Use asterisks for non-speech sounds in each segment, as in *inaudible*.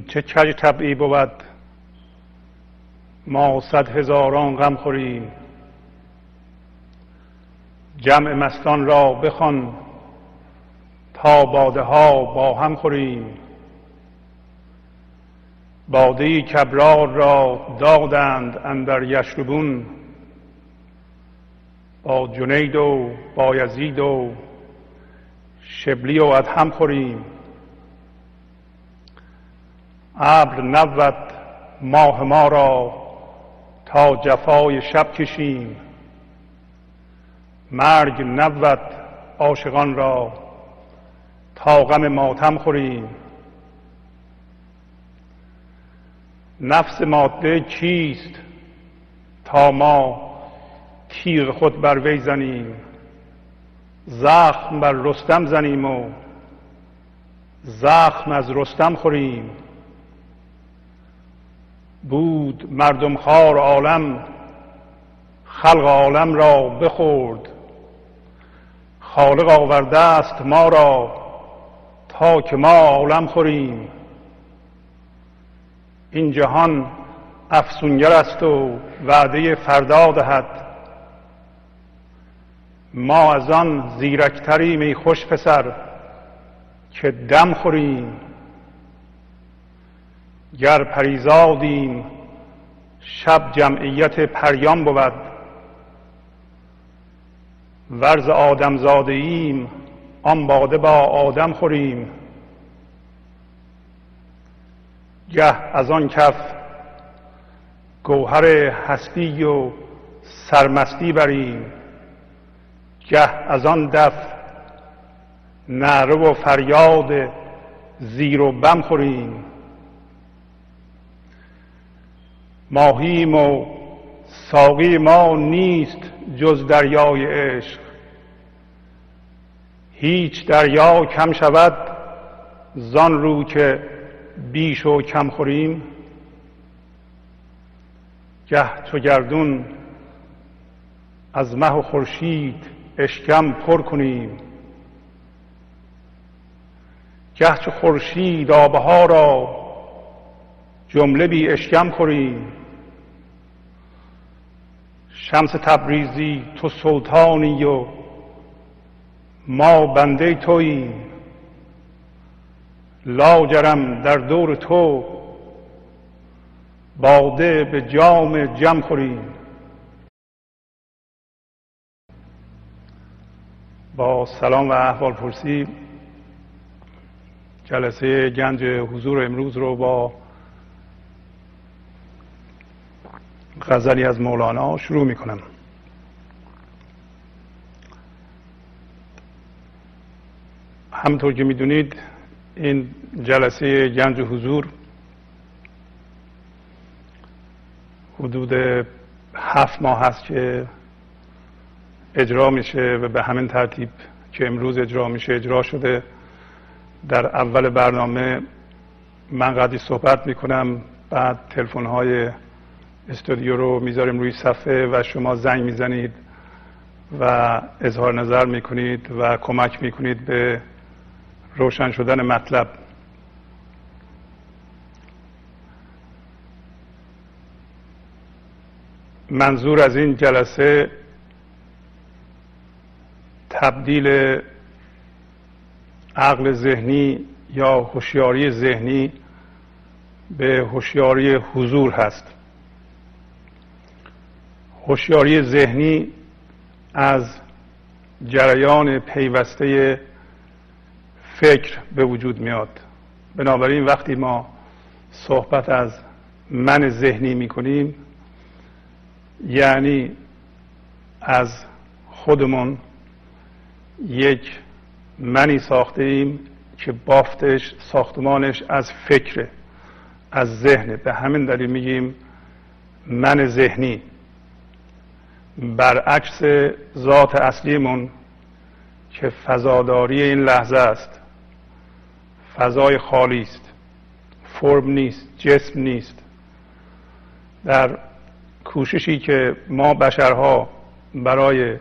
این چه کج طبعی بود؟ ما صد هزاران غم خوریم. جمع مستان را بخوان تا باده ها با هم خوریم. باده کبرار را دادند اندر یشربون. با جنید و بایزید و شبلی و ادهم خوریم. ابر نبود ماه ما را تا جفای شب کشیم. مرگ نبود عاشقان را تا غم ماتم خوریم. نفس ماده کیست تا ما تیغ خود بر وی زنیم؟ زخم بر رستم زنیم و زخم از رستم خوریم. بود مردم خار عالم خلق عالم را بخورد. خالق آورده است ما را تا که ما عالم خوریم. این جهان افسونگر است و وعده فردا دهد. ما از آن زیرکتریم ای خوش پسر که دم خوریم. گر پریزادیم شب جمعیت پریان بود. ورز آدم زاده ایم آن باده با آدم خوریم. گه از آن کف گوهر هستی و سرمستی بریم. گه از آن دف نعره و فریاد زیر و بم خوریم. ماهیم و ساقی ما نیست جز دریای عشق. هیچ دریا کم شود زان رو که بیش و کم خوریم. گه چو گردون از مه و خورشید اشکم پر کنیم. گه چو خورشید آبها را جمله بی اشکم خوریم. شمس تبریزی تو سلطانی و ما بنده توییم. لاجرم در دور تو باده به جام جم خوریم. با سلام و احوال پرسی جلسه گنج حضور امروز رو با غزلی از مولانا شروع می کنم همطور که می‌دونید این جلسه گنج حضور حدود هفت ماه هست که اجرا میشه و به همین ترتیب که امروز اجرا میشه اجرا شده. در اول برنامه من قدری صحبت می‌کنم بعد تلفن های استودیو رو می‌ذاریم روی صفحه و شما زنگ می‌زنید و اظهار نظر می‌کنید و کمک می‌کنید به روشن شدن مطلب. منظور از این جلسه تبدیل عقل ذهنی یا هوشیاری ذهنی به هوشیاری حضور هست. هوشیاری ذهنی از جریان پیوسته فکر به وجود میاد. بنابراین وقتی ما صحبت از من ذهنی می‌کنیم یعنی از خودمون یک منی ساخته ایم که بافتش ساختمانش از فکره از ذهنه به همین دلیل میگیم من ذهنی. برعکس ذات اصلیمون که فضاداری این لحظه است. فضای خالی است. فرم نیست جسم نیست. در کوششی که ما بشرها برای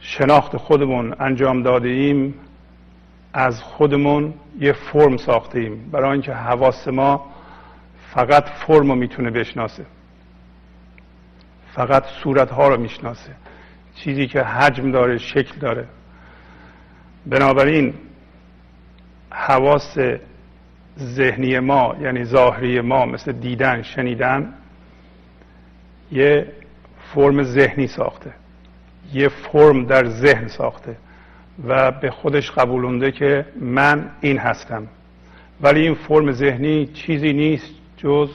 شناخت خودمون انجام داده ایم از خودمون یه فرم ساختیم برای اینکه حواس ما فقط فرم رو می‌تونه بشناسه. فقط صورت ها رو می‌شناسه. چیزی که حجم داره شکل داره. بنابراین حواس ذهنی ما یعنی ظاهری ما مثل دیدن شنیدن یه فرم ذهنی ساخته. یه فرم در ذهن ساخته و به خودش قبولونده که من این هستم. ولی این فرم ذهنی چیزی نیست جز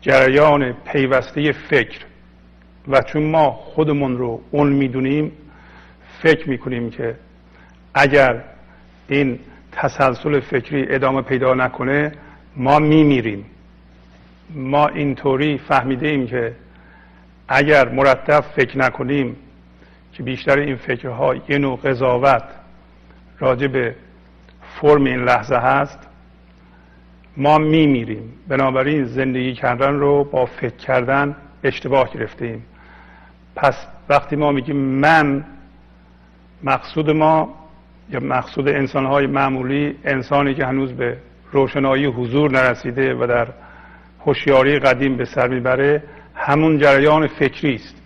جریان پیوسته فکر. و چون ما خودمون رو اون می‌دونیم فکر می‌کنیم که اگر این تسلسل فکری ادامه پیدا نکنه ما میمیریم. ما اینطوری فهمیده ایم که اگر مرتب فکر نکنیم که بیشتر این فکرها یه نوع قضاوت راجع به فرم این لحظه هست ما میمیریم. بنابراین زندگی کردن رو با فکر کردن اشتباه گرفتیم پس وقتی ما میگیم من مقصود ما یا مقصود انسانهای معمولی انسانی که هنوز به روشنایی حضور نرسیده و در هوشیاری قدیم به سر می‌بره همون جریان فکری است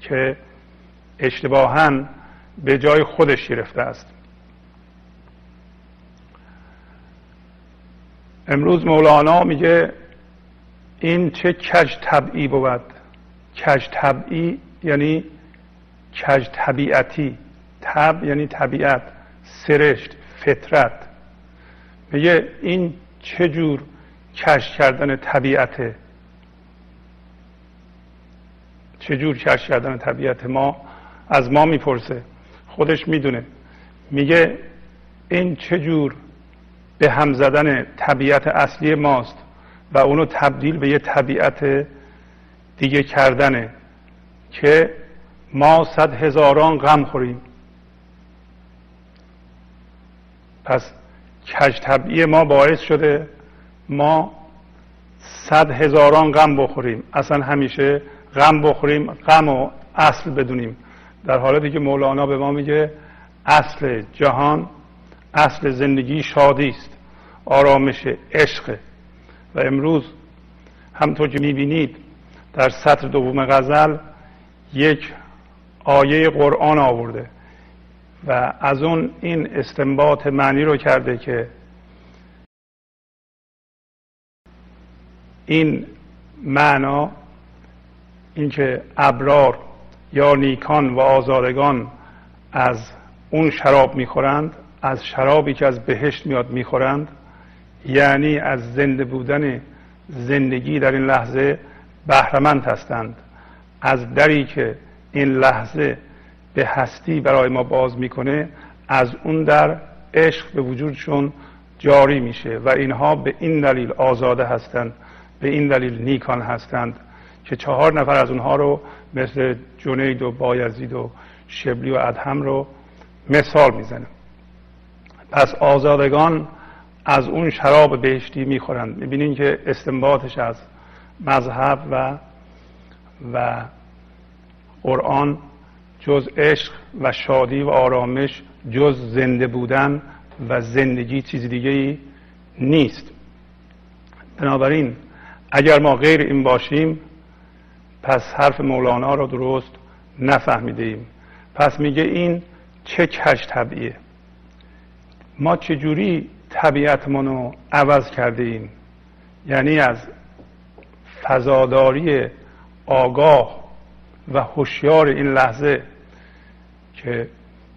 که اشتباها به جای خودش گرفته است. امروز مولانا میگه این چه کج طبعی بود؟ کج طبعی یعنی کج طبیعتی. طب یعنی طبیعت سرشت فطرت. میگه این چه جور کش کردن طبیعته؟ جور کش کردن طبیعت ما؟ از ما می‌پرسه. خودش می‌دونه. میگه این چه جور به هم زدن طبیعت اصلی ماست و اونو تبدیل به یه طبیعت دیگه کردنه که ما صد هزاران غم خوریم. پس کج طبعی ما باعث شده ما صد هزاران غم بخوریم. اصلا همیشه غم بخوریم غم و اصل بدونیم. در حالتی که مولانا به ما میگه اصل جهان اصل زندگی شادی است آرامش عشق. و امروز همطور که می‌بینید در سطر دوم غزل یک آیه قرآن آورده و از اون این استنباط معنی رو کرده که این معنا اینکه ابرار یا نیکان و آزادگان از اون شراب می‌خورند از شرابی که از بهشت میاد می‌خورند یعنی از زنده بودن زندگی در این لحظه بهرمند هستند. از دری که این لحظه به هستی برای ما باز می‌کنه از اون در عشق به وجودشون جاری میشه و اینها به این دلیل آزاده هستند به این دلیل نیکان هستند که چهار نفر از اونها رو مثل جنید و بایزید و شبلی و ادهم رو مثال می‌زنه پس آزادگان از اون شراب بهشتی می‌خورند. می‌بینین که استنباطش از مذهب و و قرآن جز عشق و شادی و آرامش جز زنده بودن و زندگی چیز دیگه ای نیست. بنابراین اگر ما غیر این باشیم پس حرف مولانا را درست نفهمیده ایم پس میگه این چه کش طبیعه ما چجوری طبیعتمون رو عوض کرده ایم یعنی از فضاداری آگاه و هوشیار این لحظه که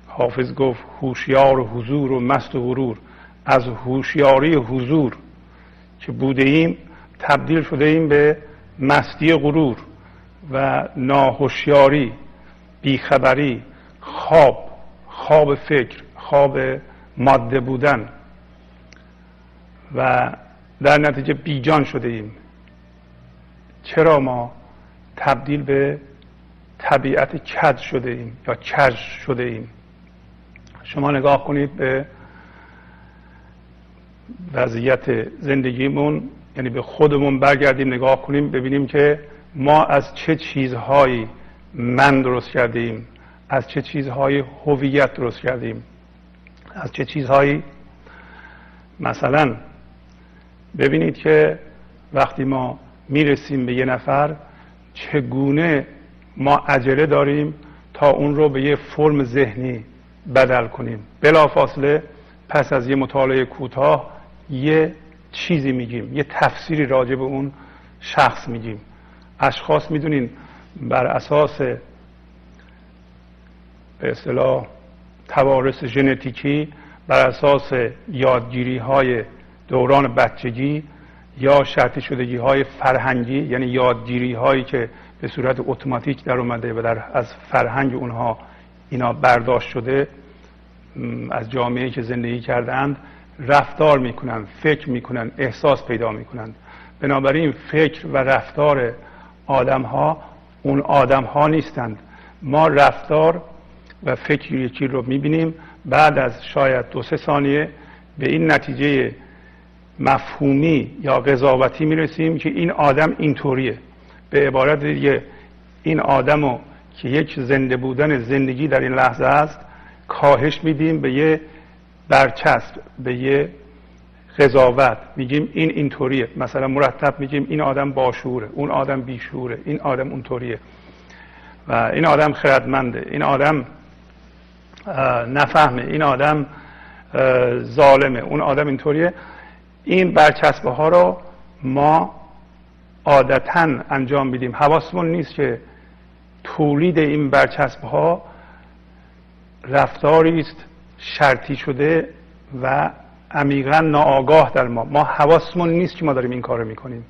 حافظ گفت هوشیار حضور و مست و غرور. از هوشیاری حضور که بوده ایم تبدیل شده ایم به مستی غرور و ناهوشیاری بیخبری خواب خواب فکر خواب ماده بودن. و در نتیجه بیجان شده ایم. چرا ما تبدیل به طبیعت کج شده ایم یا کج شده ایم؟ شما نگاه کنید به وضعیت زندگیمون یعنی به خودمون برگردیم نگاه کنیم ببینیم که ما از چه چیزهایی من درست کردیم از چه چیزهایی هویت درست کردیم از چه چیزهایی مثلا ببینید که وقتی ما می‌رسیم به یه نفر چگونه ما عجله داریم تا اون رو به یه فرم ذهنی بدل کنیم. بلافاصله پس از یه مطالعه کوتاه یه چیزی میگیم یه تفسیری راجع به اون شخص میگیم. اشخاص می‌دونین بر اساس به اصطلاح توارث ژنتیکی بر اساس یادگیری های دوران بچگی یا شرطی شدگی های فرهنگی یعنی یادگیری هایی که به صورت اتوماتیک در اومده و در از فرهنگ اونها اینا برداشت شده از جامعه که زندگی کردند رفتار می‌کنن فکر می‌کنن احساس پیدا می‌کنن. بنابراین فکر و رفتار آدم ها اون آدم ها نیستند. ما رفتار و فکر یکی رو می‌بینیم بعد از شاید دو سه ثانیه به این نتیجه مفهومی یا قضاوتی می‌رسیم که این آدم اینطوریه. به عبارت دیگه این آدم رو که یک زنده بودن زندگی در این لحظه است کاهش میدیم به یه برچسب به یه قضاوت. میگیم این اینطوریه. مثلا مرتب میگیم این آدم باشوره اون آدم بیشوره این آدم اونطوریه. و این آدم خردمنده این آدم نفهمه این آدم ظالمه اون آدم اینطوریه. این برچسبه ها رو ما عادتا انجام میدیم. حواسمون نیست که تولید این برچسبه ها رفتاری است شرطی شده و عمیقا ناآگاه در ما. ما حواسمون نیست که ما داریم این کارو می‌کنیم.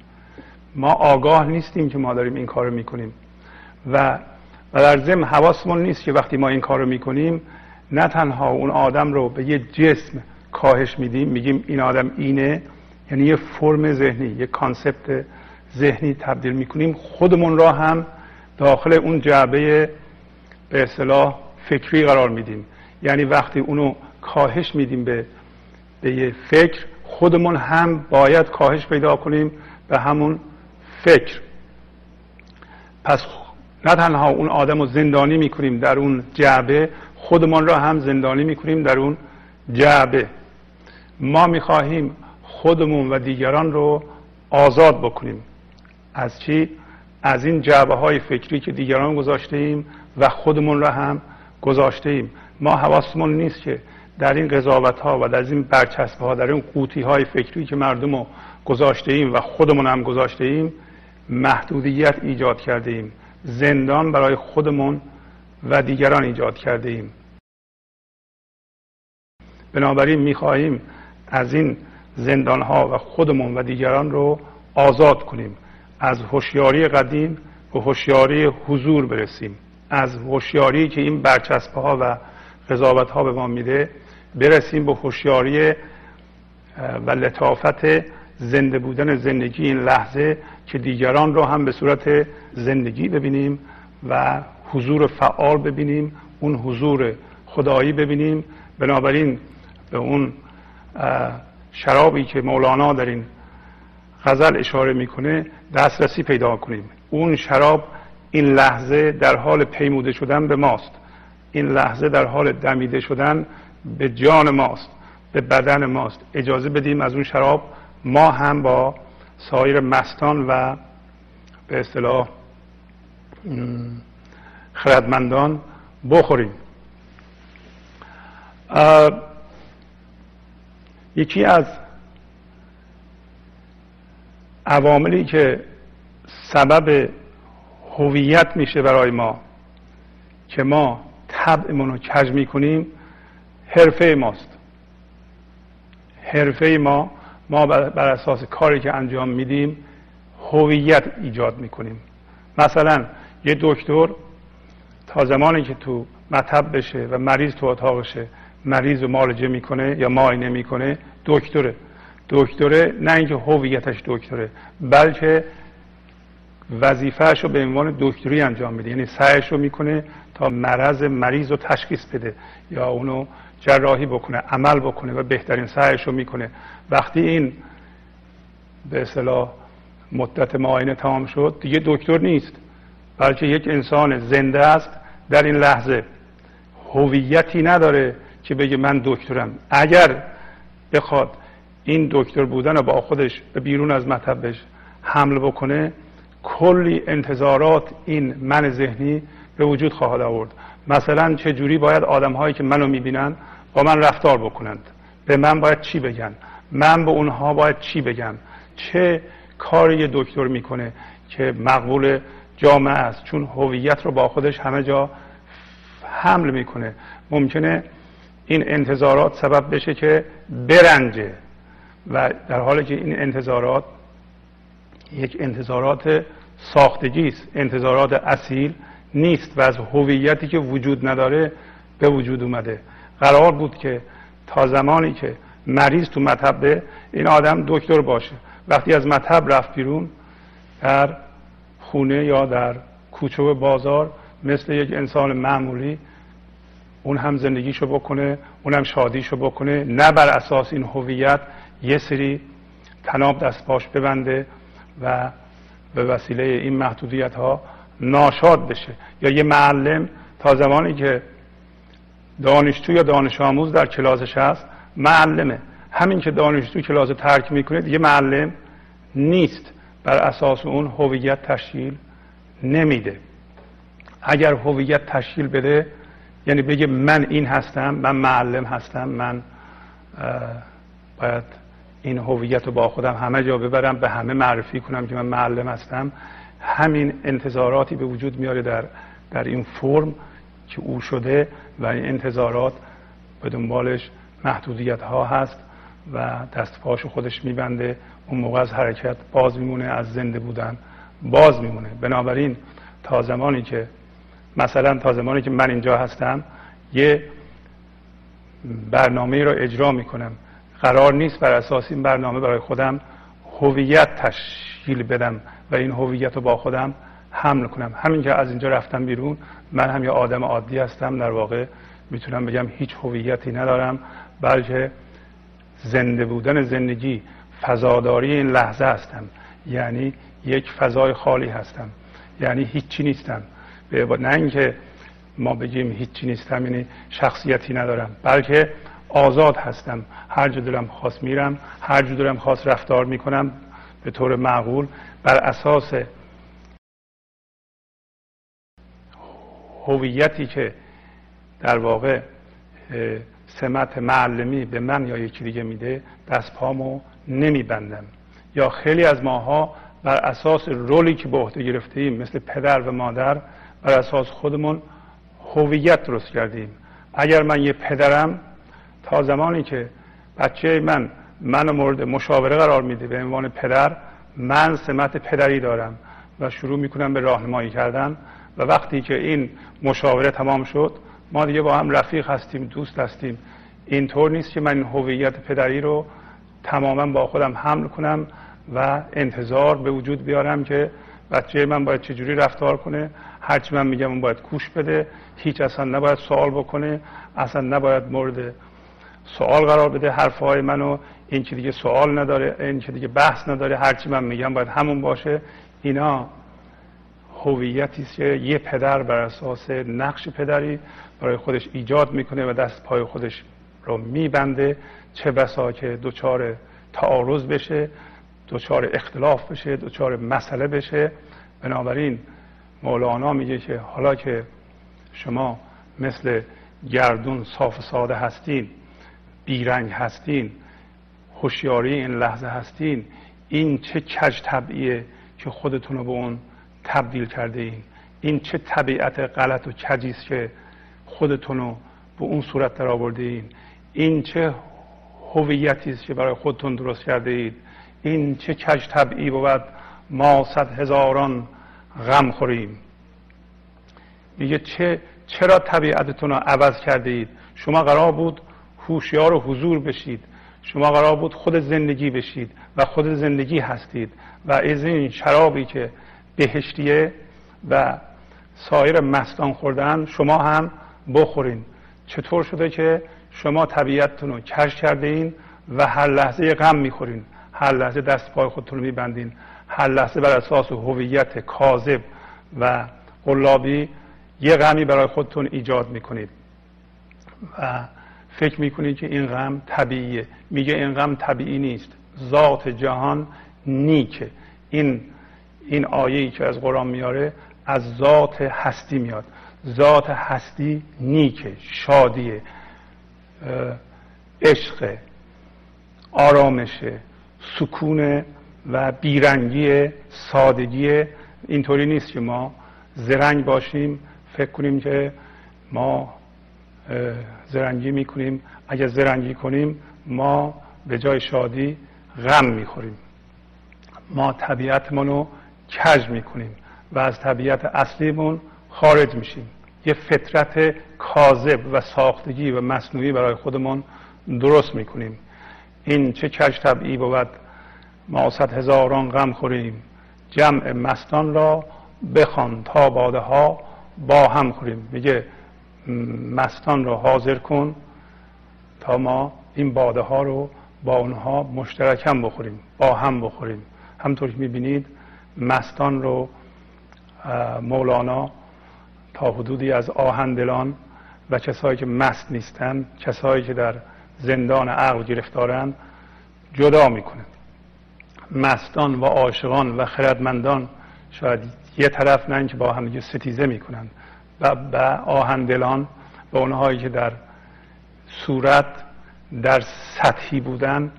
ما آگاه نیستیم که ما داریم این کارو می‌کنیم. و و در ضمن حواسمون نیست که وقتی ما این کارو می‌کنیم نه تنها اون آدم رو به یه جسم کاهش میدیم میگیم این آدم اینه. یعنی یه فرم ذهنی یه کانسپت ذهنی تبدیل می‌کنیم. خودمون را هم داخل اون جعبه به اصطلاح فکری قرار میدیم. یعنی وقتی اونو کاهش میدیم به به یه فکر خودمون هم باید کاهش پیدا کنیم به همون فکر. پس نه تنها اون آدم رو زندانی می‌کنیم در اون جعبه خودمان را هم زندانی می‌کنیم در اون جعبه. ما می‌خواهیم خودمون و دیگران رو آزاد بکنیم. از چی؟ از این جعبه های فکری که دیگران گذاشته ایم و خودمون را هم گذاشته ایم ما حواسمون نیست که در این قضاوت ها و در این برچسبه ها در این قوطی های فکری که مردم رو گذاشته ایم و خودمون هم گذاشته ایم محدودیت ایجاد کرده ایم زندان برای خودمون و دیگران ایجاد کرده ایم بنابراین می‌خواهیم از این زندان ها و خودمون و دیگران رو آزاد کنیم. از هوشیاری قدیم به هوشیاری حضور برسیم. از هوشیاری که این برچسبه ها و قضاوت ها به ما میده برسیم به هوشیاری و لطافت زنده بودن زندگی این لحظه که دیگران رو هم به صورت زندگی ببینیم و حضور فعال ببینیم اون حضور خدایی ببینیم. بنابراین به اون شرابی که مولانا در این غزل اشاره می‌کنه دسترسی پیدا کنیم. اون شراب این لحظه در حال پیموده شدن به ماست. این لحظه در حال دمیده شدن به جان ماست به بدن ماست. اجازه بدیم از اون شراب ما هم با سایر مستان و به اصطلاح خردمندان بخوریم. یکی از عواملی که سبب هویت میشه برای ما که ما طبعمون رو کج می‌کنیم حرفه ماست. حرفه ما ما بر اساس کاری که انجام میدیم هویت ایجاد می‌کنیم. مثلا یه دکتر تا زمانی که تو مطب بشه و مریض تو اتاقشه مریض رو معالجه می‌کنه یا معاینه می‌کنه دکتره. دکتره نه اینکه هویتش دکتره بلکه وظیفهش رو به عنوان دکتری انجام میده. یعنی سعیش رو می‌کنه تا مرض مریض رو تشخیص بده یا اونو جراحی بکنه عمل بکنه و بهترین سعیش رو می‌کنه. وقتی این به اصطلاح مدت معاینه تمام شد دیگه دکتر نیست بلکه یک انسان زنده است در این لحظه. هویتی نداره. که بگه من دکترم. اگر بخواد این دکتر بودن رو با خودش به بیرون از مطبش حمل بکنه کلی انتظارات این من ذهنی به وجود خواهد آورد. مثلا چه جوری باید آدم هایی که منو می‌بینن با من رفتار بکنند؟ به من باید چی بگن؟ من به اونها باید چی بگم؟ چه کاری دکتر می‌کنه که مقبول جامعه است؟ چون هویت رو با خودش همه جا حمل می‌کنه. ممکنه این انتظارات سبب بشه که برنجه. و در حالی که این انتظارات یک انتظارات ساختگی است انتظارات اصیل نیست و از هویتی که وجود نداره به وجود اومده. قرار بود که تا زمانی که مریض تو مطب این آدم دکتر باشه. وقتی از مطب رفت بیرون در خونه یا در کوچه بازار مثل یک انسان معمولی اون هم زندگیشو بکنه اون هم شادیشو بکنه. نه بر اساس این هویت یه سری تناب دست پاش ببنده و به وسیله این محدودیت ها ناشاد بشه. یا یه معلم تا زمانی که دانشجو یا دانش آموز در کلاسش هست معلمه. همین که دانشجو کلاس ترک می‌کنه دیگه معلم نیست. بر اساس اون هویت تشکیل نمیده. اگر هویت تشکیل بده یعنی بگه من این هستم من معلم هستم من باید این هویت رو با خودم همه جا ببرم به همه معرفی کنم که من معلم هستم. همین انتظاراتی به وجود میاره در در این فرم که او شده و این انتظارات به دنبالش محدودیت ها هست و دست پاشو خودش میبنده. اون موقع از حرکت باز میمونه از زنده بودن باز میمونه. بنابراین تا زمانی که مثلا تا زمانی که من اینجا هستم یه برنامه رو اجرا می‌کنم. قرار نیست بر اساس این برنامه برای خودم هویت تشکیل بدم و این هویت رو با خودم حمل کنم. همین که از اینجا رفتم بیرون من هم یه آدم عادی هستم. در واقع می‌تونم بگم هیچ هویتی ندارم بلکه زنده بودن زندگی فضاداری این لحظه هستم. یعنی یک فضای خالی هستم. یعنی هیچی نیستم. نه اینکه ما بگیم هیچی نیستم یعنی شخصیتی ندارم بلکه آزاد هستم. هر جا دلم خواست میرم هر جا دلم خواست رفتار می‌کنم به طور معقول بر اساس هویتی که در واقع سمت معلمی به من یا یکی دیگه میده دست پامو نمیبندم. یا خیلی از ماها بر اساس رولی که به عهده گرفته ایم مثل پدر و مادر بر اساس خودمون هویت درست کردیم. اگر من یه پدرم تا زمانی که بچه من منو مورد مشاوره قرار میده به عنوان پدر من سمت پدری دارم و شروع می‌کنم به راهنمایی کردن و وقتی که این مشاوره تمام شد ما دیگه با هم رفیق هستیم دوست هستیم. اینطور نیست که من این هویت پدری رو تماما با خودم حمل کنم و انتظار به وجود بیارم که بچه من باید چجوری رفتار کنه هرچی من میگم اون باید کوش بده. هیچ اصلا نباید سوال بکنه. اصلا نباید مورد سوال قرار بده. حرفهای منو این که دیگه سوال نداره این که دیگه بحث نداره. هرچی من میگم باید همون باشه. اینا هویتی که یه پدر بر اساس نقش پدری برای خودش ایجاد می‌کنه و دست پای خودش رو میبنده. چه بسا که دچار تعارض بشه دچار اختلاف بشه دچار مسئله بشه. بنابراین مولانا میگه که حالا که شما مثل گردون صاف ساده هستین بیرنگ هستین هوشیاری این لحظه هستین این چه کج طبعیه که خودتون رو به اون تبدیل کرده این؟ این چه طبیعت غلط و کجی است که خودتون رو به اون صورت در آورده این؟ این چه هویتی است که برای خودتون درست کرده اید این چه کج طبعی بود؟ ما صد هزاران غم خوریم. میگه چه چرا طبیعتتون رو عوض کرده اید شما قرار بود هوشیار و حضور بشید. شما قرار بود خود زندگی بشید و خود زندگی هستید. و از این شرابی که بهشتیه و سایر مستان خوردن شما هم بخورین. چطور شده که شما طبیعتتون رو کش کرده این و هر لحظه غم می‌خورین. هر لحظه دست پای خودتون رو میبندین. هر لحظه بر اساس هویت کاذب و قلابی یه غمی برای خودتون ایجاد می‌کنید. و فکر می‌کنید که این غم طبیعیه. میگه این غم طبیعی نیست. ذات جهان نیکه. این این آیه که از قرآن میاره از ذات هستی میاد. ذات هستی نیکه شادیه عشق آرامشه سکون و بیرنگی سادگی اینطوری نیست که ما زرنگ باشیم فکر کنیم که ما زرنگی می‌کنیم. اگر زرنگی کنیم ما به جای شادی غم می‌خوریم. ما طبیعتمون رو کج می‌کنیم و از طبیعت اصلیمون خارج میشیم. یه فطرت کاذب و ساختگی و مصنوعی برای خودمون درست می‌کنیم. این چه کج طبعی بود؟ ما صد هزاران غم خوریم. جمع مستان را بخوان تا باده ها با هم خوریم. میگه مستان رو حاضر کن تا ما این باده ها رو با اونها مشترکم بخوریم با هم بخوریم. همطور که می‌بینید مستان رو مولانا تا حدودی از آهندلان و کسایی که مست نیستن کسایی که در زندان عقل گرفتارن جدا می‌کنه مستان و عاشقان و خردمندان شاید یه طرف نه که با هم ستیزه می‌کنن و به آهندلان و اونهایی که در صورت در سطحی بودن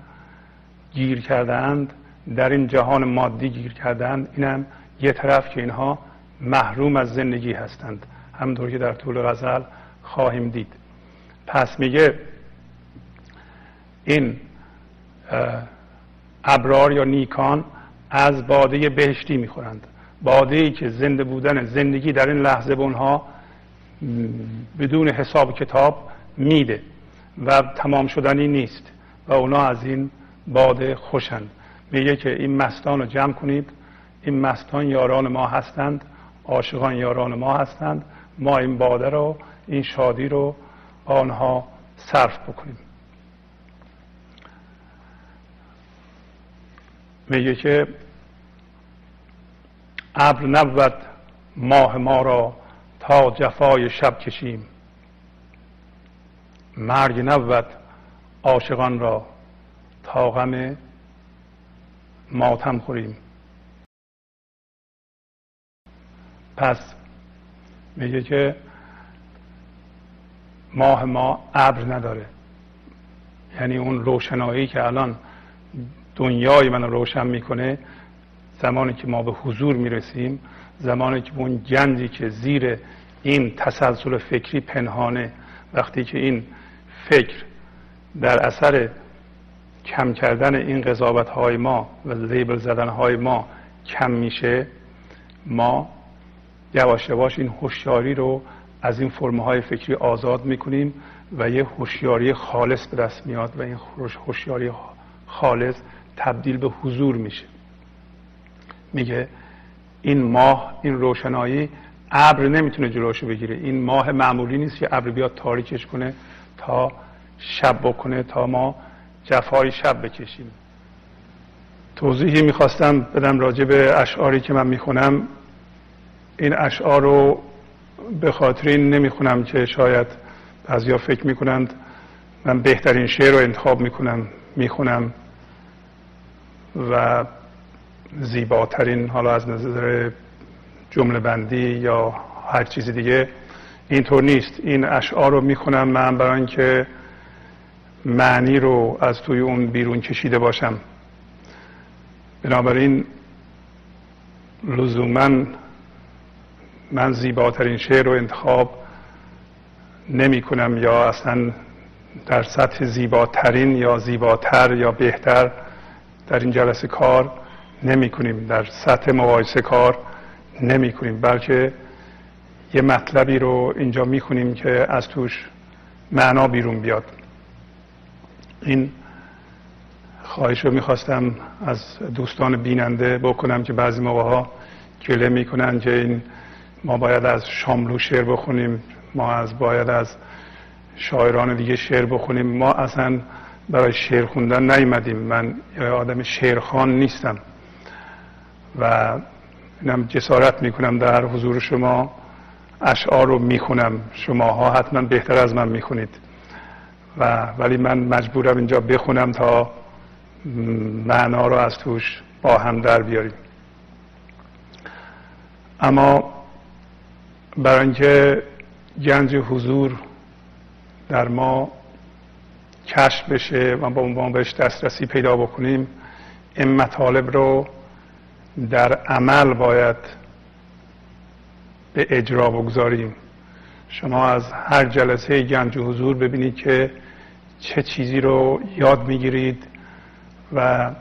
گیر کردند در این جهان مادی گیر کردند اینم یه طرف که اینها محروم از زندگی هستند. همونطور که در طول غزل خواهیم دید. پس میگه این ابرار یا نیکان از باده بهشتی می‌خورند. باده ای که زنده بودن زندگی در این لحظه به اونها بدون حساب کتاب میده و تمام شدنی نیست و اونا از این باده خوشند میگه که این مستان رو جمع کنید. این مستان یاران ما هستند. عاشقان یاران ما هستند. ما این باده رو این شادی رو آنها صرف بکنیم. میگه که ابر نبود ماه ما را تا جفای شب کشیم. مرگ نبود عاشقان را تا غم ماتم خوریم. پس میگه که ماه ما ابر نداره. یعنی اون روشنایی که الان دنیای من روشن می‌کنه زمانی که ما به حضور می‌رسیم زمانی که اون گنجی که زیر این تسلسل فکری پنهانه وقتی که این فکر در اثر کم کردن این قضاوت های ما و لیبل زدن های ما کم میشه ما یواش یواش این هوشیاری رو از این فرم های فکری آزاد می‌کنیم و یه هوشیاری خالص به دست میاد و این هوشیاری خالص تبدیل به حضور میشه. میگه این ماه این روشنایی ابر نمی‌تونه جلوشو بگیره. این ماه معمولی نیست که ابر بیاد تاریکش کنه تا شب بکنه تا ما جفای شب بکشیم. توضیحی می‌خواستم بدم راجع به اشعاری که من می‌خونم. این اشعار رو به خاطر این نمی‌خونم که شاید بعضیا فکر می‌کنند. من بهترین شعر رو انتخاب می‌کنم می‌خونم. و زیباترین حالا از نظر جمله بندی یا هر چیز دیگه اینطور نیست. این اشعار رو می‌خونم من برای اینکه معنی رو از توی اون بیرون کشیده باشم. بنابراین لزوما من زیباترین شعر رو انتخاب نمی کنم یا اصلا در سطح زیباترین یا زیباتر یا بهتر در این جلسه کار نمی کنیم در سطح مقایسه کار نمی کنیم بلکه یه مطلبی رو اینجا می کنیم که از توش معنا بیرون بیاد. این خواهش رو می‌خواستم از دوستان بیننده بکنم که بعضی موقع ها گله می‌کنن که این ما باید از شاملو شعر بخونیم ما از باید از شاعران دیگه شعر بخونیم ما اصلا برای شعر خوندن نیومدیم. من آدم شعرخان نیستم. و اینم جسارت می‌کنم در حضور شما. اشعار رو می‌خونم. شماها حتما بهتر از من می‌خونید. و ولی من مجبورم اینجا بخونم تا معنا رو از توش با هم در بیاریم. اما برای اینکه گنج حضور در ما کشف بشه و با عنوان بهش دسترسی پیدا بکنیم این مطالب رو در عمل باید به اجرا بگذاریم. شما از هر جلسه گنج حضور ببینید که چه چیزی رو یاد می‌گیرید و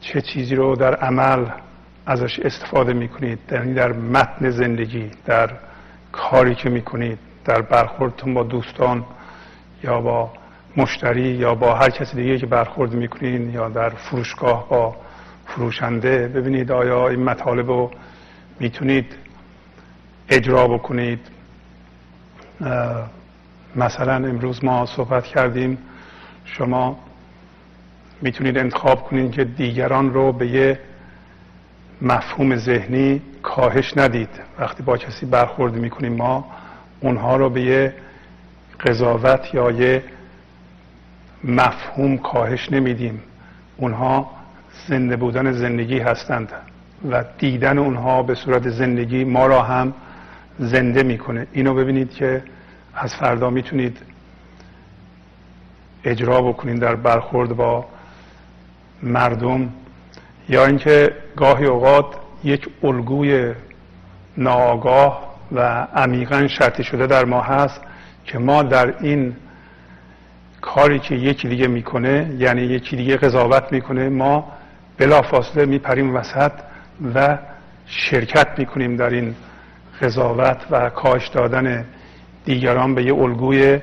چه چیزی رو در عمل ازش استفاده می‌کنید. یعنی در متن زندگی در کاری که می‌کنید در برخوردتون با دوستان یا با مشتری یا با هر کسی دیگه که برخورد می‌کنین یا در فروشگاه با فروشنده ببینید آیا این مطالب رو می‌تونید اجرا بکنید. مثلا امروز ما صحبت کردیم شما می‌تونید انتخاب کنید که دیگران رو به یه مفهوم ذهنی کاهش ندید. وقتی با کسی برخورد می‌کنیم ما اونها رو به یه قضاوت یا یه مفهوم کاهش نمیدیم. اونها زنده بودن زندگی هستند و دیدن اونها به صورت زندگی ما را هم زنده می‌کنه. اینو ببینید که از فردا می‌تونید اجرا بکنید در برخورد با مردم. یا اینکه گاهی اوقات یک الگوی ناآگاه و عمیقا شرطی شده در ما هست. که ما در این کاری که یکی دیگه می‌کنه یعنی یکی دیگه قضاوت می‌کنه ما بلافاصله میپریم وسط و شرکت می‌کنیم در این قضاوت و کاش دادن دیگران به یه الگوی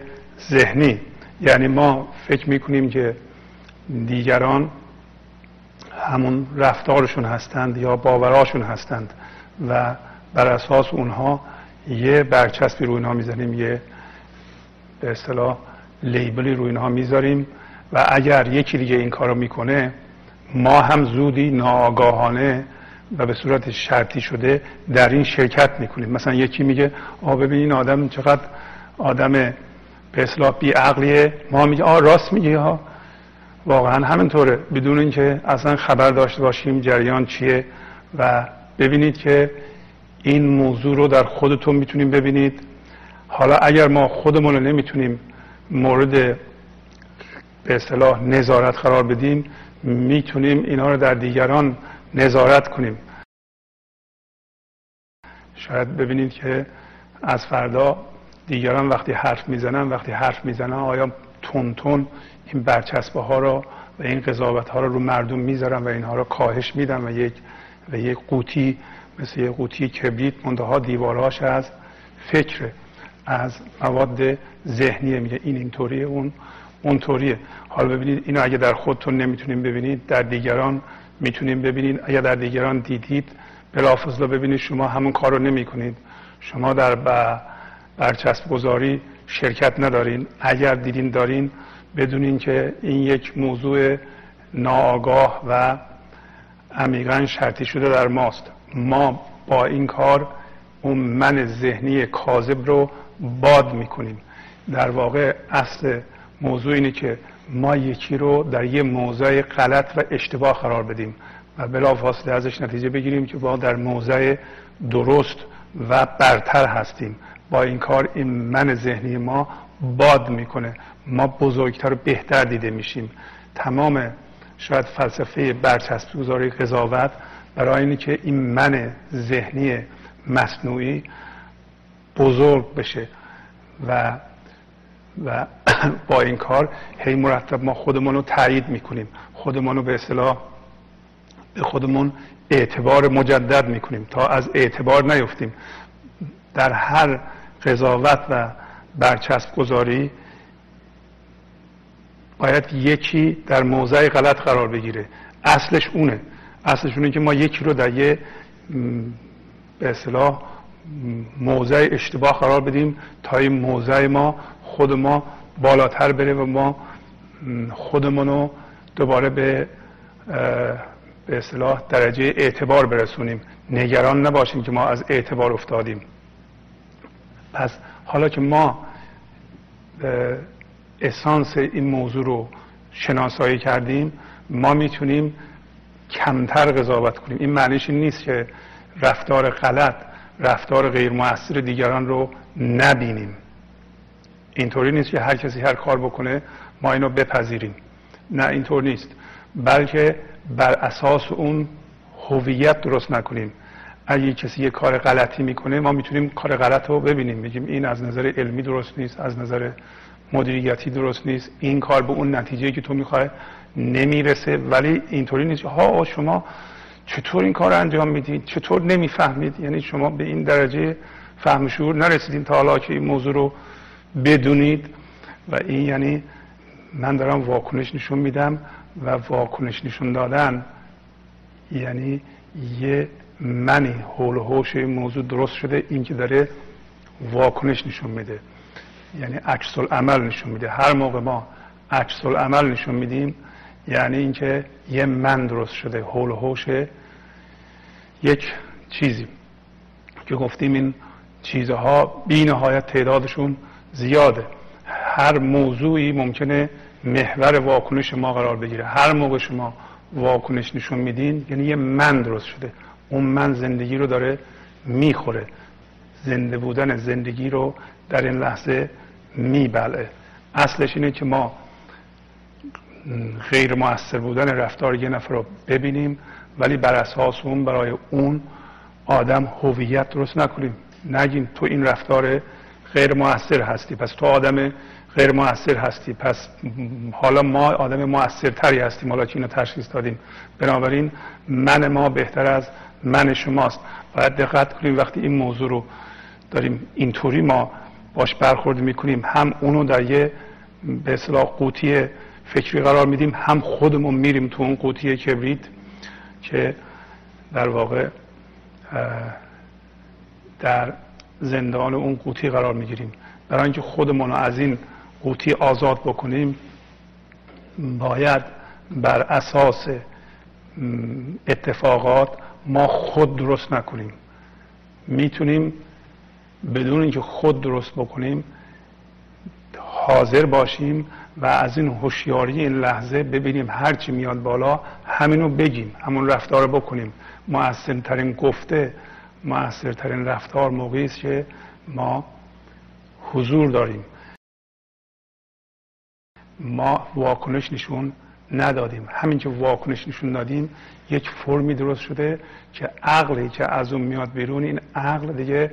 ذهنی. یعنی ما فکر می‌کنیم که دیگران همون رفتارشون هستند یا باوراشون هستند و بر اساس اونها یه برچسبی روی اینها می‌زنیم یه به اصطلاح لیبلی روی اینها می‌ذاریم و اگر یکی دیگه این کارو می‌کنه ما هم زودی ناآگاهانه و به صورت شرطی شده در این شرکت می‌کنیم. مثلا یکی میگه آ ببین این آدم چقدر آدم به اصلاح بی عقلیه ما میگه آ راست میگه ها. واقعا همینطوره. بدون اینکه اصلا خبر داشته باشیم جریان چیه و ببینید که این موضوع رو در خودتون می‌تونیم ببینید. حالا اگر ما خودمون رو نمی‌تونیم مورد به اصطلاح نظارت قرار بدیم می‌تونیم اینها رو در دیگران نظارت کنیم. شاید ببینید که از فردا دیگران وقتی حرف می‌زنن وقتی حرف می‌زنن آیا تون تون این برچسبه ها رو و این قضاوت ها رو رو مردم می‌ذارن و اینها رو کاهش میدن و یک و یک قوطی مثل یک قوطی کبریت منتها دیوارهاش از فکر از مواد ذهنیه میگه این اینطوریه اون اونطوریه حالا ببینید اینو اگه در خودتون نمی‌تونیم ببینید در دیگران می‌تونیم ببینید. اگر در دیگران دیدید بلافاصله ببینید شما همون کار رو نمی کنید شما در برچسب گذاری شرکت ندارین. اگر دیدین دارین بدونین که این یک موضوع ناآگاه و عمیقا شرطی شده در ماست. ما با این کار اون من ذهنی کاذب رو باد می‌کنیم. در واقع اصل موضوع اینه که ما یکی رو در یه موضع غلط و اشتباه قرار بدیم و بلافاصله ازش نتیجه بگیریم که ما در موضع درست و برتر هستیم. با این کار این من ذهنی ما باد می‌کنه. ما بزرگتر و بهتر دیده میشیم. تمام شاید فلسفه برچسب گذاری قضاوت برای اینه که این من ذهنی مصنوعی بزرگ بشه و و *clears throat* با این کار هی مرتب ما خودمون رو تایید می‌کنیم. خودمون رو به اصطلاح به خودمون اعتبار مجدد می‌کنیم تا از اعتبار نیفتیم. در هر قضاوت و برچسب گذاری باید یکی در موضع غلط قرار بگیره. اصلش اونه. اصلش اونه که ما یکی رو در یه به اصطلاح موضع اشتباه قرار بدیم تا این موضع ما خود ما بالاتر بره و ما خودمون رو دوباره به به اصطلاح درجه اعتبار برسونیم. نگران نباشیم که ما از اعتبار افتادیم. پس حالا که ما اسانس این موضوع رو شناسایی کردیم ما می‌تونیم کمتر قضاوت کنیم. این معنیش نیست که رفتار غلط رفتار غیر موثر دیگران رو نبینیم. اینطوری نیست که هر کسی هر کار بکنه ما اینو بپذیریم. نه اینطور نیست. بلکه بر اساس اون هویت درست نکنیم. اگه کسی یه کار غلطی می‌کنه ما می‌تونیم کار غلط رو ببینیم. میگیم این از نظر علمی درست نیست از نظر مدیریتی درست نیست. این کار به اون نتیجه که تو می‌خوای نمی‌رسه. ولی اینطوری نیست. ها شما چطور این کار انجام می‌دید؟ چطور نمی‌فهمید؟ یعنی شما به این درجه فهم شعور نرسیدین تا حالا که این موضوع رو بدونید و این یعنی من دارم واکنش نشون میدم و واکنش نشون دادن یعنی یه منی حول و این موضوع درست شده این که داره واکنش نشون میده. یعنی عکس عمل نشون میده. هر موقع ما عکس عمل نشون میدیم یعنی اینکه یه من درست شده حول و حوش یک چیزی. که گفتیم این چیزها بی نهایت تعدادشون زیاده. هر موضوعی ممکنه محور واکنش ما قرار بگیره. هر موقع شما واکنش نشون میدین یعنی یه من درست شده. اون من زندگی رو داره می‌خوره. زنده بودن زندگی رو در این لحظه میبلعه اصلش اینه که ما غیر موثر بودن رفتار یه نفر رو ببینیم ولی بر اساس اون برای اون آدم هویت درست نکنیم. نگیم تو این رفتار غیر موثر هستی پس تو آدم غیر موثر هستی. پس حالا ما آدم موثرتری هستیم حالا که اینو تشخیص دادیم. بنابراین من ما بهتر از من شماست. باید دقت کنیم وقتی این موضوع رو داریم اینطوری ما باش برخورد می‌کنیم هم اونو در یه به اصطلاح قوطی فکری قرار میدیم هم خودمون میریم تو اون قوطی کبریت که در واقع در زندان اون قوطی قرار می‌گیریم. برای اینکه خودمون رو از این قوطی آزاد بکنیم باید بر اساس اتفاقات ما خود درست نکنیم. می‌تونیم بدون اینکه خود درست بکنیم حاضر باشیم و از این هوشیاری این لحظه ببینیم هرچی میاد بالا همینو بگیم همون رفتار بکنیم. موثرترین گفته موثرترین رفتار موقعی است که ما حضور داریم. ما واکنش نشون ندادیم. همین که واکنش نشون دادیم یک فرمی درست شده که عقلی که از اون میاد بیرون این عقل دیگه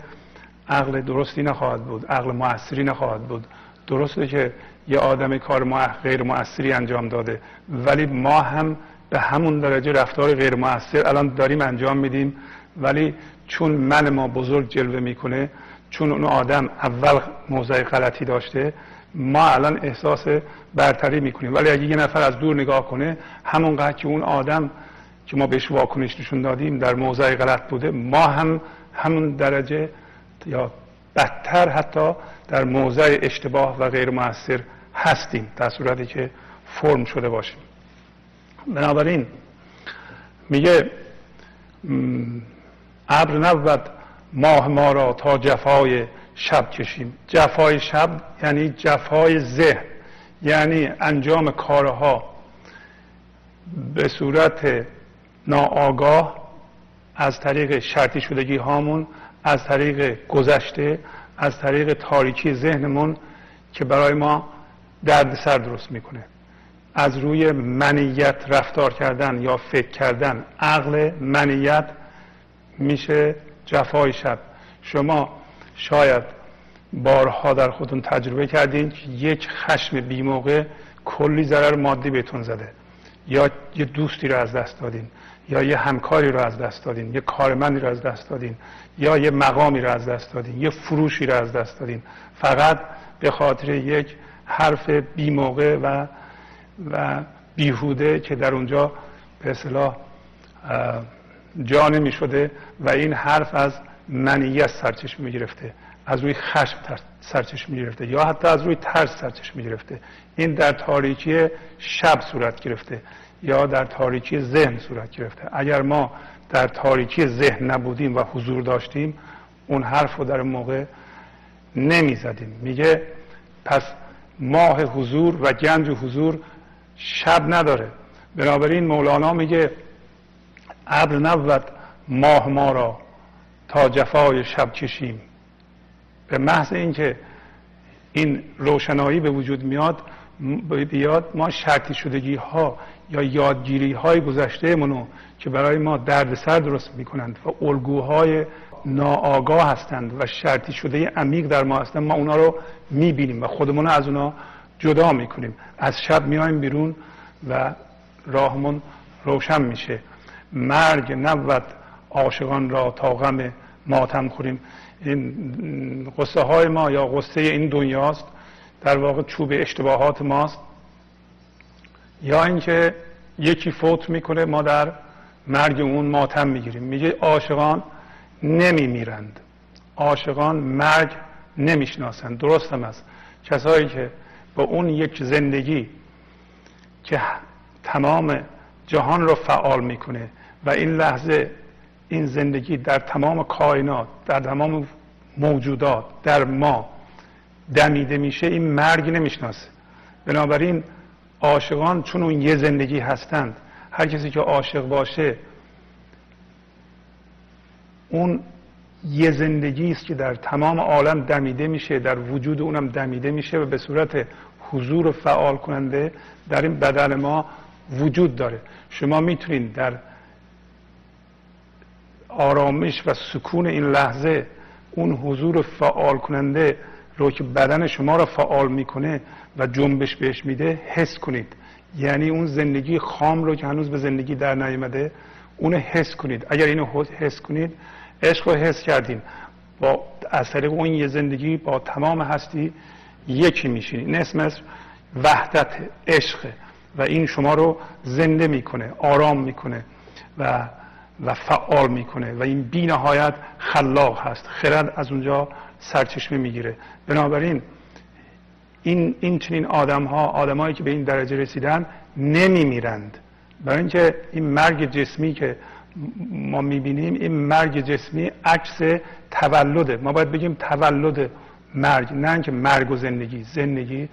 عقل درستی نخواهد بود عقل موثری نخواهد بود. درسته که یه آدم کار غیر موثری انجام داده. ولی ما هم به همون درجه رفتار غیر موثر الان داریم انجام میدیم. ولی چون من ما بزرگ جلوه می‌کنه چون اون آدم اول موضع غلطی داشته ما الان احساس برتری می‌کنیم. ولی اگه یه نفر از دور نگاه کنه همونقدر که اون آدم که ما بهش واکنش نشون دادیم در موضع غلط بوده ما هم همون درجه یا بدتر حتی در موضع اشتباه و غیر موثر هستیم در صورتی که فرم شده باشیم. بنابراین میگه ابر نبود ماه ما را تا جفای شب کشیم. جفای شب یعنی جفای ذهن یعنی انجام کارها. به صورت ناآگاه از طریق شرطی شدگی هامون از طریق گذشته از طریق تاریکی ذهنمون که برای ما درد سر درست می‌کنه. از روی منیت رفتار کردن یا فکر کردن عقل منیت میشه جفای شب. شما شاید بارها در خودتون تجربه کردین که یک خشم بی موقع کلی ضرر مادی بهتون زده. یا یه دوستی رو از دست دادین یا یه همکاری رو از دست دادین یه کارمندی رو از دست دادین. یا یه مقامی رو از دست دادین یه فروشی رو از دست دادین. فقط به خاطر یک حرف بی موقع و و بیهوده که در اونجا به اصطلاح جا نمی شده و این حرف از منیت سرچشمه می گرفته از روی خشم سرچشمه می گرفته یا حتی از روی ترس سرچشمه می گرفته این در تاریکی شب صورت گرفته یا در تاریکی ذهن صورت گرفته. اگر ما در تاریکی ذهن نبودیم و حضور داشتیم اون حرف رو در موقع نمی زدیم میگه پس ماه حضور و گنج حضور شب نداره. بنابراین مولانا میگه ابر نبود ماه ما را تا جفای شب کشیم. به محض اینکه این روشنایی به وجود میاد بیاد ما شرطی شدگی ها یا یادگیری های گذشته منو که برای ما دردسر درست می‌کنند و الگوهای ناآگاه هستند و شرطی شده عمیق در ما هستند ما اونا رو می‌بینیم و خودمون از اونا جدا می‌کنیم. از شب میایم بیرون و راهمون روشن میشه. مرگ نبود عاشقان را تا غم ماتم خوریم. این قصه های ما یا قصه این دنیاست در واقع چوب اشتباهات ماست. یا اینکه یکی فوت می‌کنه ما در مرگ اون ماتم می‌گیریم. میگه عاشقان نمیمیرند. عاشقان مرگ نمی‌شناسند. درست هم است کسایی که با اون یک زندگی که تمام جهان رو فعال می‌کنه و این لحظه این زندگی در تمام کائنات در تمام موجودات در ما دمیده میشه این مرگ نمی‌شناسه. بنابراین عاشقان چون اون یه زندگی هستند هر کسی که عاشق باشه اون یه زندگی است که در تمام عالم دمیده میشه در وجود اونم دمیده میشه و به صورت حضور فعال کننده در این بدن ما وجود داره. شما می‌تونید در آرامش و سکون این لحظه اون حضور فعال کننده رو که بدن شما رو فعال می‌کنه و جنبش بهش میده حس کنید. یعنی اون زندگی خام رو که هنوز به زندگی در نیامده اونو حس کنید. اگر اینو حس کنید عشق رو حس کردین. با از اون یه زندگی با تمام هستی یکی میشین این اسم وحدت عشق و این شما رو زنده می‌کنه آرام می‌کنه و و فعال می‌کنه و این بی نهایت خلاق هست. خرد از اونجا سرچشمه می‌گیره. بنابراین این این چنین آدم ها آدمایی که به این درجه رسیدن نمیمیرند. برای اینکه این مرگ جسمی که ما می‌بینیم این مرگ جسمی عکس تولده. ما باید بگیم تولد مرگ نه اینکه مرگ و زندگی. زندگی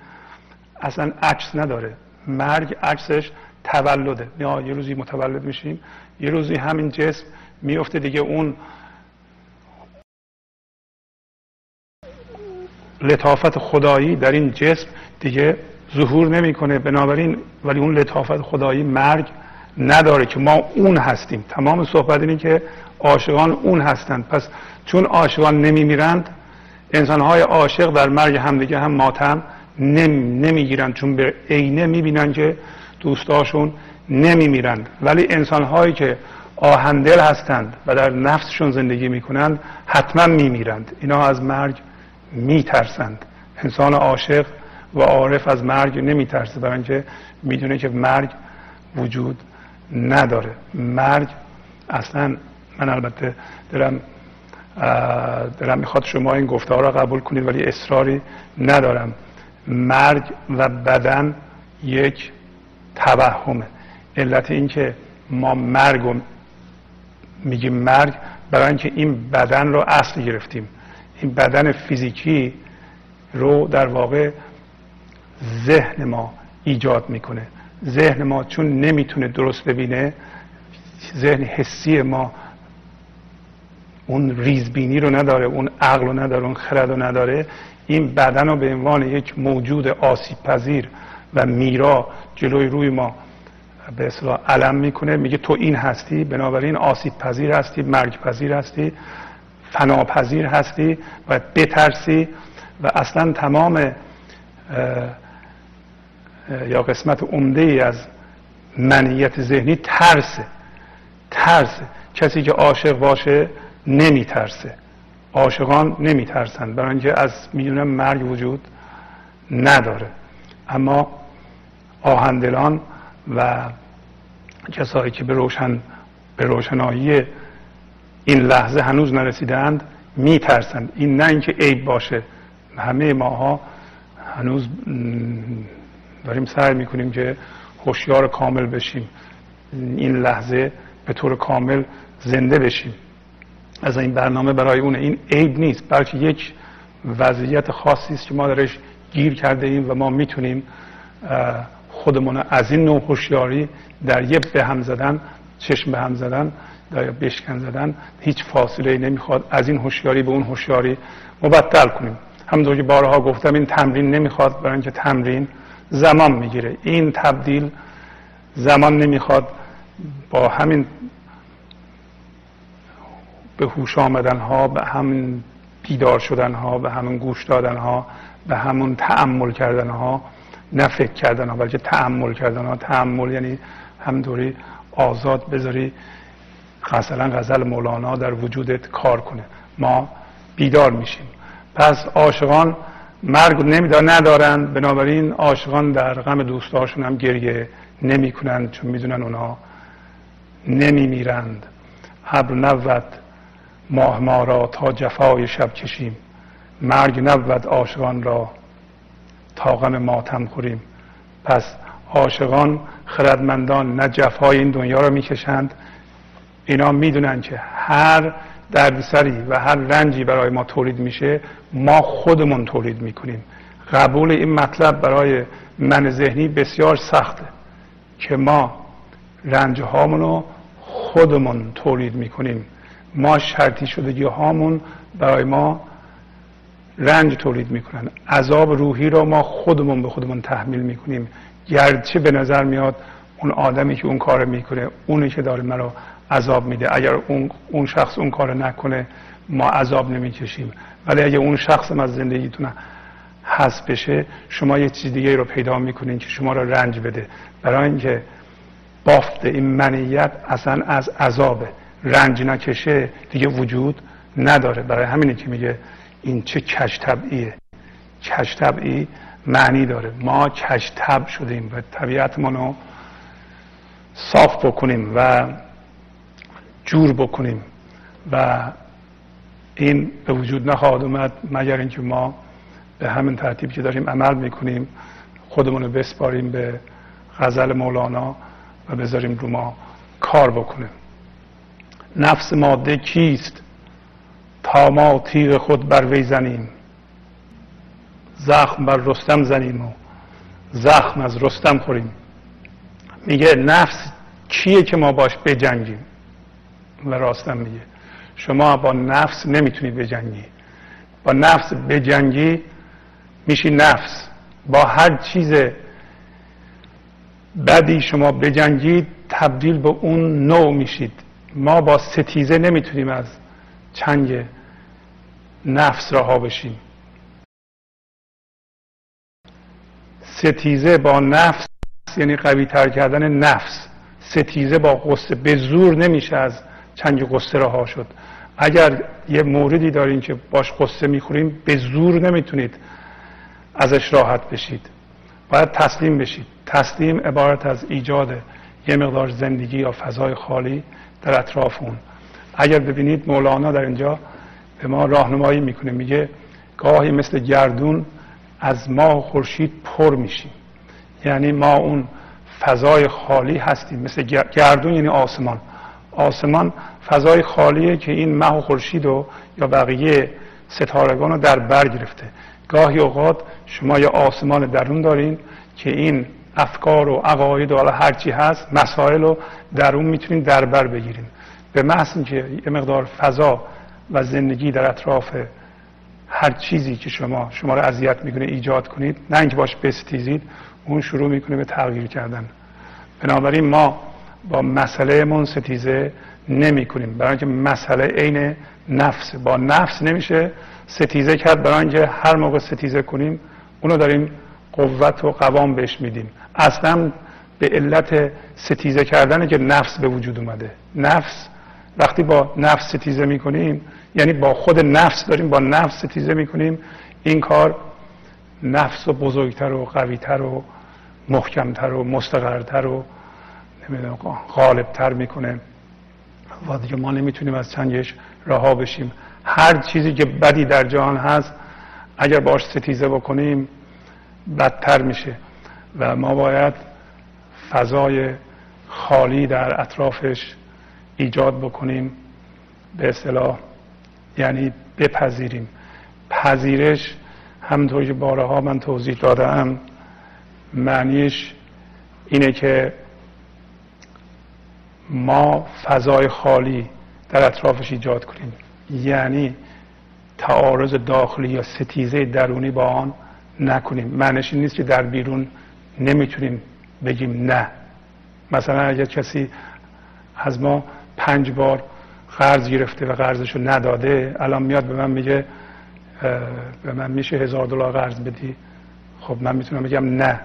اصلا عکس نداره. مرگ عکسش تولده. یا یه روزی متولد میشیم یه روزی همین جسم میفته دیگه. اون لطافت خدایی در این جسم دیگه ظهور نمی‌کنه. بنابراین ولی اون لطافت خدایی مرگ نداره که ما اون هستیم. تمام صحبت اینه که عاشقان اون هستند. پس چون عاشقان نمیمیرند انسانهای عاشق در مرگ همدیگه هم ماتم نمی‌گیرند. چون به عینه می‌بینن که دوستاشون نمیمیرند. ولی انسانهایی که آهندل هستند و در نفسشون زندگی می‌کنند حتما میمیرند. اینا از مرگ میترسند. انسان عاشق و عارف از مرگ نمیترسه برای اینکه می‌دونه که مرگ وجود نداره. مرگ اصلا من البته دارم دارم می‌خواد شما این گفتار را قبول کنید ولی اصراری ندارم. مرگ و بدن یک توهمه. علت اینکه ما مرگ و میگیم مرگ برای اینکه این بدن رو اصل گرفتیم. این بدن فیزیکی رو در واقع ذهن ما ایجاد می‌کنه. ذهن ما چون نمی‌تونه درست ببینه ذهن حسی ما اون ریزبینی رو نداره اون عقل رو نداره اون خرد رو نداره. این بدن رو به عنوان یک موجود آسیب پذیر و میرا جلوی روی ما به اصطلاح علم می‌کنه. میگه تو این هستی بنابراین آسیب پذیر هستی مرگ پذیر هستی. فناپذیر هستی و بترسی و اصلا تمام یا قسمت عمده ای از منیت ذهنی ترسه ترسه. کسی که عاشق باشه نمیترسه. عاشقان نمیترسند. برای اینکه از می‌دونم مرگ وجود نداره. اما آهندلان و کسایی که به روشن به روشنایی این لحظه هنوز نرسیدند میترسند. این نه اینکه عیب باشه. همه ماها هنوز داریم سعی می‌کنیم که هوشیار کامل بشیم. این لحظه به طور کامل زنده بشیم. از این برنامه برای اون این عیب نیست بلکه یک وضعیت خاصی است که ما درش گیر کرده ایم و ما می‌تونیم خودمون از این نوع هوشیاری در یه به هم زدن چشم به هم زدن بشکن زدن هیچ فاصله نمی‌خواد. از این هوشیاری به اون هوشیاری مبدل کنیم. همونطور که بارها گفتم این تمرین نمی‌خواد برای اینکه تمرین زمان می‌گیره. این تبدیل زمان نمی‌خواد. با همین به هوش آمدن ها به همین بیدار شدن ها به همون گوش دادن ها به همون تعمل کردن ها نه فکر کردن ها بلکه تعمل کردن ها تعمل یعنی همینطوری آزاد بذاری. مثلا غزل مولانا در وجودت کار کنه. ما بیدار میشیم. پس عاشقان مرگ نمیدار ندارن. بنابراین عاشقان در غم دوستاشون هم گریه نمی‌کنند چون می‌دونن اونا نمیمیرند. ابر نبود ماه ما را تا جفای شب کشیم. مرگ نبود عاشقان را تا غم ماتم خوریم. پس عاشقان خردمندان نه جفای این دنیا را می‌کشند اینا می‌دونن که هر دردسری و هر رنجی برای ما تولید میشه ما خودمون تولید می‌کنیم. قبول این مطلب برای من ذهنی بسیار سخته که ما رنج رو خودمون تولید می‌کنیم. ما شرطی شدگی هامون برای ما رنج تولید می‌کنن. عذاب روحی رو ما خودمون به خودمون تحمیل می‌کنیم. گرچه به نظر میاد اون آدمی که اون کار می‌کنه اونی که داره مرا عذاب میده. اگر اون, اون شخص اون کار نکنه ما عذاب نمی‌کشیم. ولی اگر اون شخص از زندگیتون حذف بشه شما یه چیز دیگه رو پیدا می‌کنین که شما رو رنج بده. برای اینکه بافت این منیت اصلا از عذابه. رنج نکشه دیگه وجود نداره. برای همینه که میگه این چه کش طبعیه. کش طبعی معنی داره. ما کش شدیم و طبیعتمون رو صاف بکنیم و جور بکنیم و این به وجود نخواهد اومد مگر اینکه ما به همین ترتیب که داریم عمل می‌کنیم خودمون رو بسپاریم به غزل مولانا و بذاریم رو ما کار بکنیم نفس ماده کیست؟ تا ما تیغ خود بر وی زنیم. زخم بر رستم زنیم و زخم از رستم خوریم. میگه نفس کیه که ما باش بجنگیم؟ و راستم میگه. شما با نفس نمی‌تونی بجنگی. با نفس بجنگی میشی نفس. با هر چیز بدی شما بجنگید تبدیل به اون نوع میشید. ما با ستیزه نمی‌تونیم از چنگ نفس رها بشیم. ستیزه با نفس یعنی قوی تر کردن نفس. ستیزه با قصه به زور نمیشه از چنگ قصه رها شد. اگر یه موردی دارین که باش قصه می‌خوریم به زور نمی‌تونید ازش راحت بشید. باید تسلیم بشید. تسلیم عبارت از ایجاد یه مقدار زندگی یا فضای خالی در اطراف اون. اگر ببینید مولانا در اینجا به ما راهنمایی می‌کنه. میگه گاهی مثل گردون از ماه و خورشید پر میشیم. یعنی ما اون فضای خالی هستیم. مثل گردون یعنی آسمان. آسمان فضای خالیه که این ماه و خورشید و یا بقیه ستارگان رو در بر گرفته. گاهی اوقات شما یه آسمان درون دارین که این افکار و عقاید و حالا هرچی هست مسائل رو در اون می‌تونین در بر بگیرین. به محض اینکه یه مقدار فضا و زندگی در اطراف هر چیزی که شما شما رو اذیت می‌کنه ایجاد کنید نه اینکه باش بستیزید اون شروع می‌کنه به تغییر کردن. بنابراین ما با مسئله من ستیزه نمی کنیم برای اینکه مسئله عین نفس. با نفس نمیشه ستیزه کرد. برای اینکه هر موقع ستیزه کنیم اونو داریم قوت و قوام بهش میدیم. اصلا به علت ستیزه کردن که نفس به وجود اومده. نفس وقتی با نفس ستیزه می‌کنیم یعنی با خود نفس داریم با نفس ستیزه می‌کنیم این کار نفس و بزرگتر و قویتر و محکمتر و مستقرتر و نمی‌دونم غالبتر می‌کنه. و دیگه ما نمی‌تونیم از چنگش رها بشیم. هر چیزی که بدی در جهان هست اگر باش ستیزه بکنیم بدتر میشه. و ما باید فضای خالی در اطرافش ایجاد بکنیم. به اصطلاح یعنی بپذیریم. پذیرش همونطور که بارها من توضیح دادم معنیش اینه که ما فضای خالی در اطرافش ایجاد کنیم. یعنی تعارض داخلی یا ستیزه درونی با آن نکنیم. معنیش نیست که در بیرون نمی‌تونیم بگیم نه. مثلا اگر کسی از ما پنج بار قرض گرفته و قرضش رو نداده الان میاد به من میگه به من میشه هزار دلار قرض بدی. خب من می‌تونم بگم نه.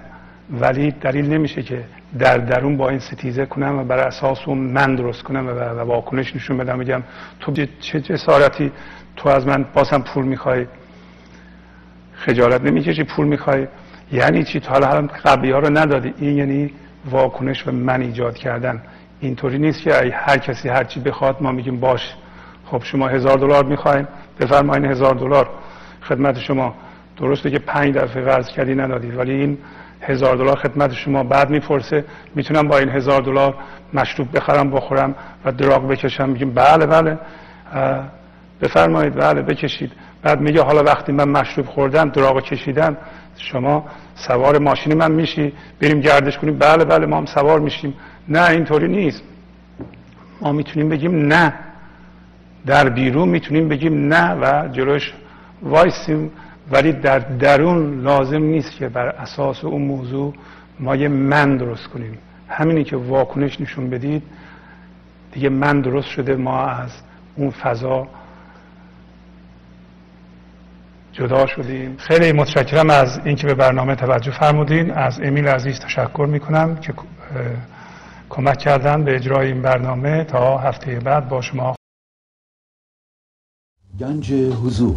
ولی دلیل نمیشه که در درون با این ستیزه کنم و بر اساس اون من درست کنم و واکنش نشون بدم. بگم تو چه جسارتی تو از من بازم پول می‌خوای؟ خجالت نمی‌کشی پول می‌خوای؟ یعنی چی؟ تو حالا قبلی ها رو ندادی. این یعنی واکنش و من ایجاد کردن. اینطوری نیست که هر کسی هر چی بخواد ما میگیم باش. خب شما هزار دلار می‌خواین بفرمایین هزار دلار. خدمت شما. درسته که پنج دفعه قرض کردی ندادید ولی این هزار دلار خدمت شما بعد می‌پرسه. می‌تونم با این هزار دلار مشروب بخرم بخورم و دراغ بکشم. میگیم بله بله. بفرمایید. بله بکشید. بعد میگه حالا وقتی من مشروب خوردم دراغ کشیدم شما سوار ماشین من میشی. بریم گردش کنیم. بله بله ما هم سوار میشیم. نه اینطوری نیست. ما می‌تونیم بگیم نه. در بیرون می‌تونیم بگیم نه و جلوش وایسیم. ولی در درون لازم نیست که بر اساس اون موضوع ما یه من درست کنیم. همینی که واکنش نشون بدید دیگه من درست شده ما از اون فضا جدا شدیم. خیلی متشکرم از اینکه به برنامه توجه فرمودین. از امیل عزیز تشکر می‌کنم که کمک کردن به اجرای این برنامه. تا هفته بعد با شما گنج حضور